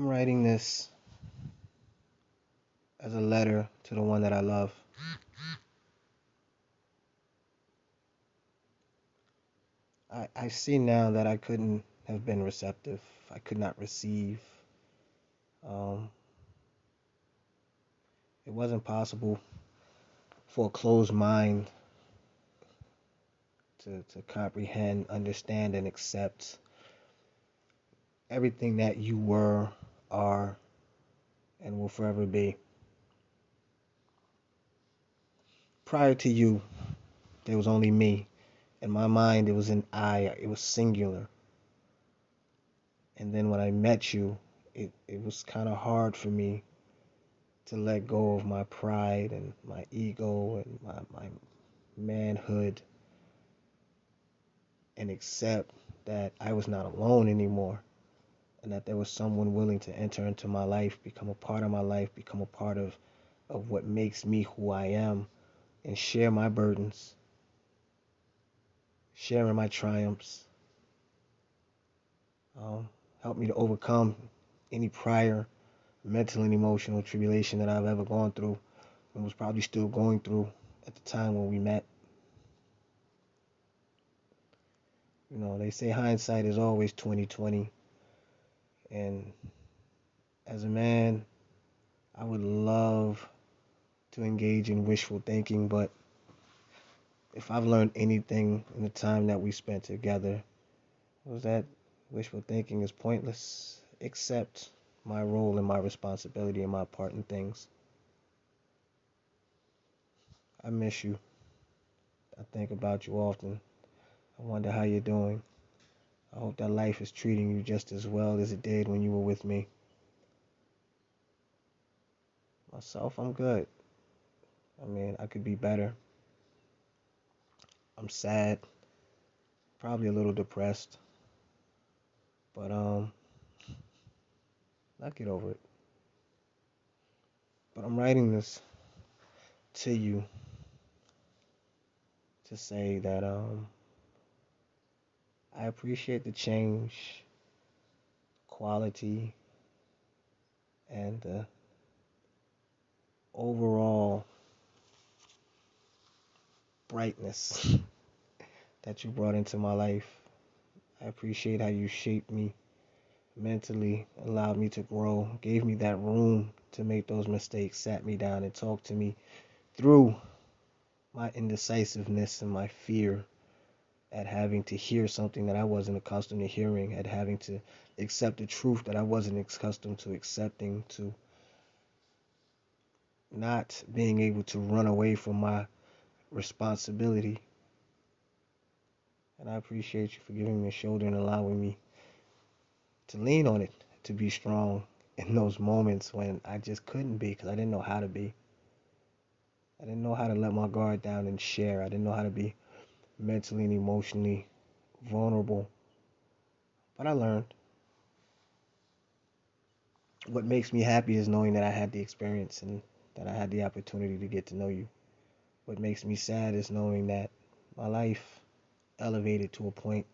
I'm writing this as a letter to the one that I love. I, I see now that I couldn't have been receptive. I could not receive. Um, it wasn't possible for a closed mind to, to comprehend, understand, and accept everything that you were, are, and will forever be. Prior to you, there was only me. In my mind, it was an I, it was singular. And then when I met you, it, it was kind of hard for me to let go of my pride and my ego and my, my manhood and accept that I was not alone anymore and that there was someone willing to enter into my life, become a part of my life, become a part of, of what makes me who I am, and share my burdens, sharing my triumphs, um, help me to overcome any prior mental and emotional tribulation that I've ever gone through and was probably still going through at the time when we met. You know, they say hindsight is always 2020. And as a man, I would love to engage in wishful thinking, but if I've learned anything in the time that we spent together, was that wishful thinking is pointless, except my role and my responsibility and my part in things. I miss you. I think about you often. I wonder how you're doing. I hope that life is treating you just as well as it did when you were with me. Myself, I'm good. I mean, I could be better. I'm sad, probably a little depressed, but um, I'll get over it. But I'm writing this to you to say that um, I appreciate the change, quality, and the overall brightness that you brought into my life. I appreciate how you shaped me mentally, allowed me to grow, gave me that room to make those mistakes, sat me down and talked to me through my indecisiveness and my fear at having to hear something that I wasn't accustomed to hearing, at having to accept the truth that I wasn't accustomed to accepting, to not being able to run away from my responsibility. And I appreciate you for giving me a shoulder and allowing me to lean on it, to be strong in those moments when I just couldn't be because I didn't know how to be. I didn't know how to let my guard down and share. I didn't know how to be mentally and emotionally vulnerable. But I learned. What makes me happy is knowing that I had the experience and that I had the opportunity to get to know you. What makes me sad is knowing that my life elevated to a point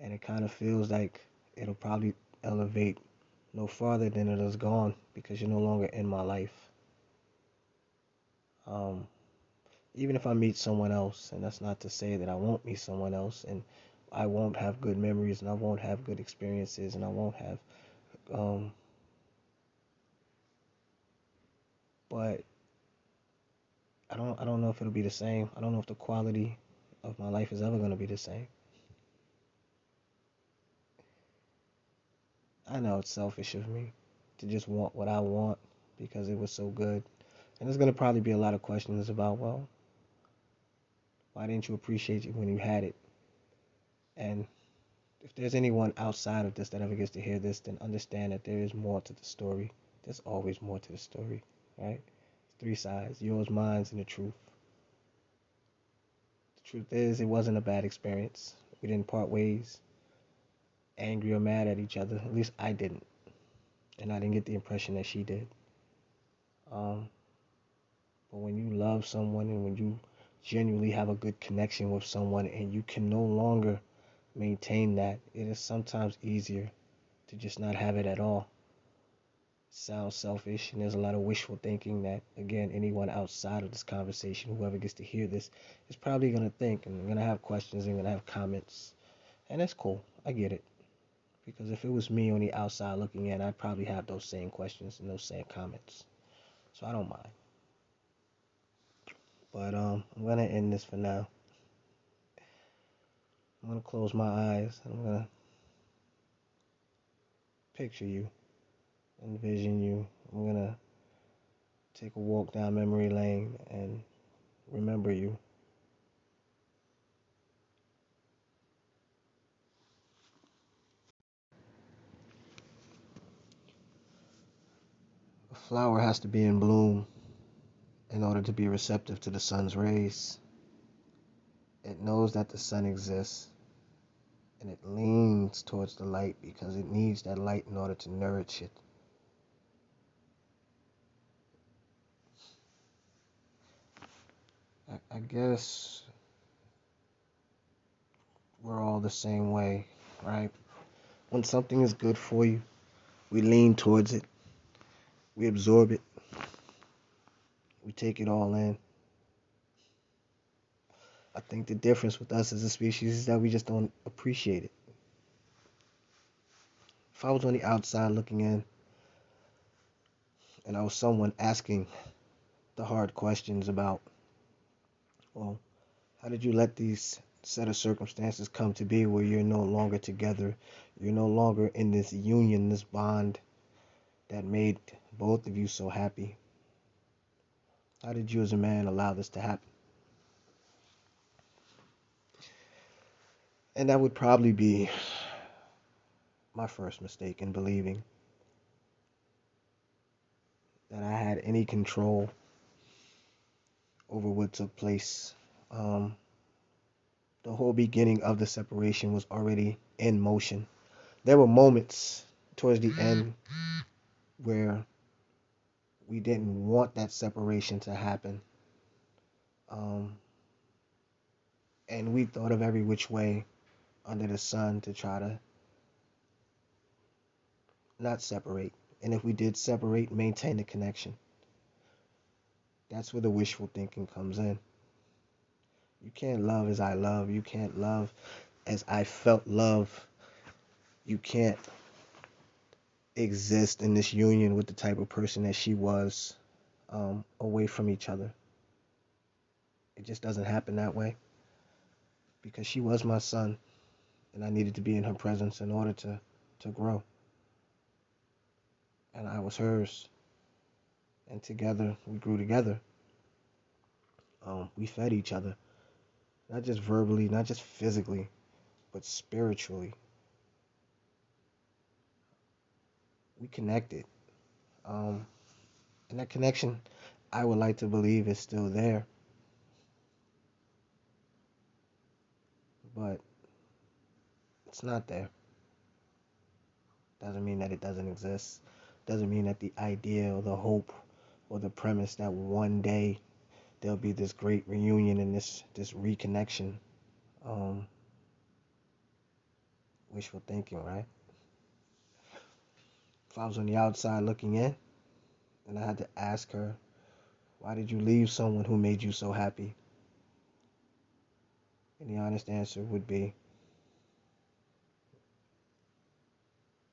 and it kind of feels like it'll probably elevate no farther than it has gone because you're no longer in my life. Um, even if I meet someone else, and that's not to say that I won't meet someone else and I won't have good memories and I won't have good experiences and I won't have, um, but I don't, I don't know if it'll be the same. I don't know if the quality of my life is ever going to be the same. I know it's selfish of me to just want what I want because it was so good. And there's going to probably be a lot of questions about, well, why didn't you appreciate it when you had it? And if there's anyone outside of this that ever gets to hear this, then understand that there is more to the story. There's always more to the story, right? Three sides yours, mine, and the truth. The truth is, it wasn't a bad experience. We didn't part ways angry or mad at each other. At least I didn't. And I didn't get the impression that she did. Um, but when you love someone and when you genuinely have a good connection with someone and you can no longer maintain that, it is sometimes easier to just not have it at all. sounds selfish and there's a lot of wishful thinking that again anyone outside of this conversation whoever gets to hear this is probably going to think and going to have questions and going to have comments. And that's cool. I get it. Because if it was me on the outside looking in i'd probably have those same questions and those same comments. So i don't mind but um i'm to end this for now i'm to close my eyes and i'm to picture you envision you. I'm gonna take a walk down memory lane and remember you. A flower has to be in bloom in order to be receptive to the sun's rays. It knows that the sun exists and it leans towards the light because it needs that light in order to nourish it. I, I guess we're all the same way, right? When something is good for you, we lean towards it, we absorb it, we take it all in. I think the difference with us as a species is that we just don't appreciate it. If I was on the outside looking in and I was someone asking the hard questions about well, how did you let these set of circumstances come to be where you're no longer together? You're no longer in this union, this bond that made both of you so happy. How did you, as a man, allow this to happen? And that would probably be my first mistake in believing that I had any control over what took place. Um, the whole beginning of the separation was already in motion. There were moments towards the end where we didn't want that separation to happen. Um, and we thought of every which way under the sun to try to not separate. And if we did separate, maintain the connection. That's where the wishful thinking comes in. You can't love as I love. You can't love as I felt love. You can't exist in this union with the type of person that she was um, away from each other. It just doesn't happen that way because she was my sun and I needed to be in her presence in order to, to grow. And I was hers and together we grew together. Um, we fed each other, not just verbally, not just physically, but spiritually. We connected, um, and that connection, I would like to believe, is still there. But it's not there. Doesn't mean that it doesn't exist. Doesn't mean that the idea or the hope or the premise that one day there'll be this great reunion and this this reconnection. Um, wishful thinking, right? If I was on the outside looking in, and I had to ask her, why did you leave someone who made you so happy? And the honest answer would be,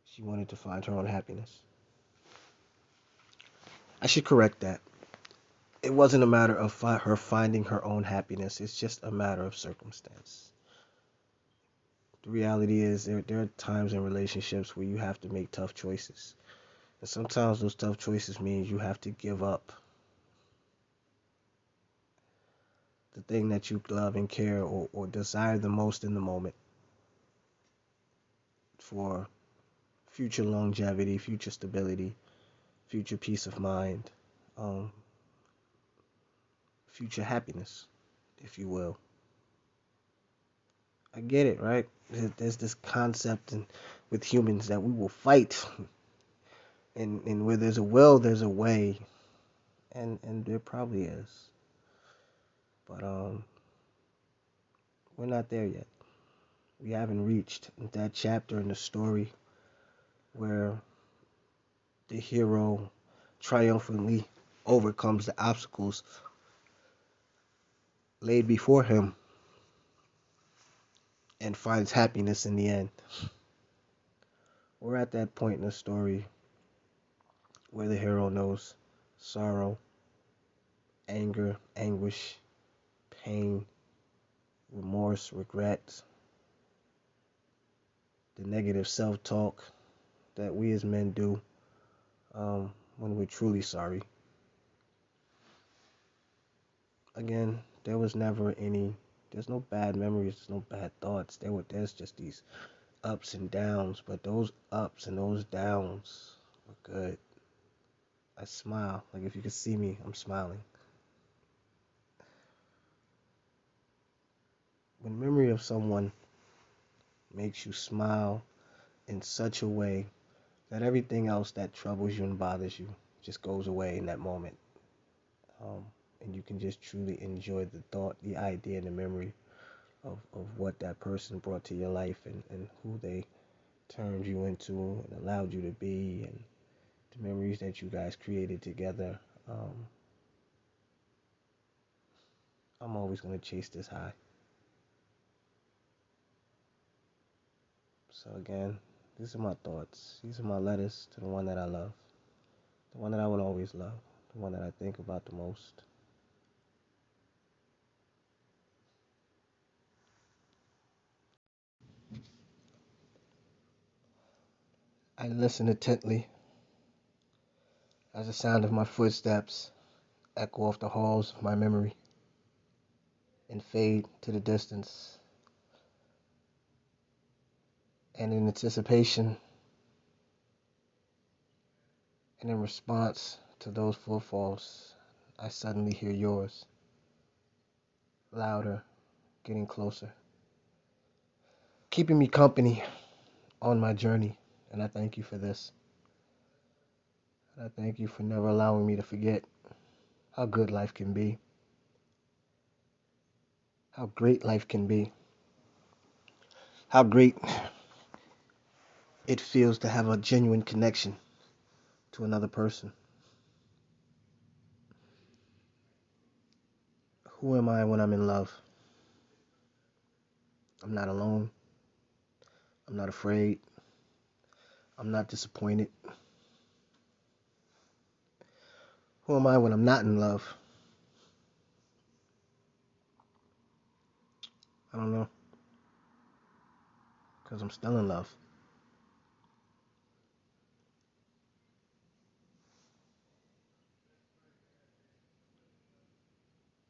she wanted to find her own happiness. I should correct that. It wasn't a matter of fi- her finding her own happiness. It's just a matter of circumstance. The reality is there there are times in relationships where you have to make tough choices. And sometimes those tough choices means you have to give up the thing that you love and care or, or desire the most in the moment for future longevity, future stability, future peace of mind, um, future happiness, if you will. I get it, right? There's this concept and with humans that we will fight, and and where there's a will, there's a way, and and there probably is, but um, we're not there yet. We haven't reached that chapter in the story where the hero triumphantly overcomes the obstacles laid before him and finds happiness in the end. We're at that point in the story where the hero knows sorrow, anger, anguish, pain, remorse, regret, the negative self talk that we as men do um, when we're truly sorry. Again, there was never any, there's no bad memories, there's no bad thoughts. There were, there's just these ups and downs, but those ups and those downs were good. I smile. Like if you could see me, I'm smiling. When memory of someone makes you smile in such a way that everything else that troubles you and bothers you just goes away in that moment. Um, and you can just truly enjoy the thought, the idea, and the memory of, of what that person brought to your life and, and who they turned you into and allowed you to be and the memories that you guys created together. Um, I'm always going to chase this high. So, again, these are my thoughts. These are my letters to the one that I love, the one that I will always love, the one that I think about the most. I listen intently as the sound of my footsteps echo off the halls of my memory and fade to the distance. And in anticipation and in response to those footfalls, I suddenly hear yours. Louder, getting closer. Keeping me company on my journey. And I thank you for this. I thank you for never allowing me to forget how good life can be, how great life can be, how great it feels to have a genuine connection to another person. Who am I when I'm in love? I'm not alone. I'm not afraid. I'm not disappointed. Who am I when I'm not in love? I don't know. Because I'm still in love.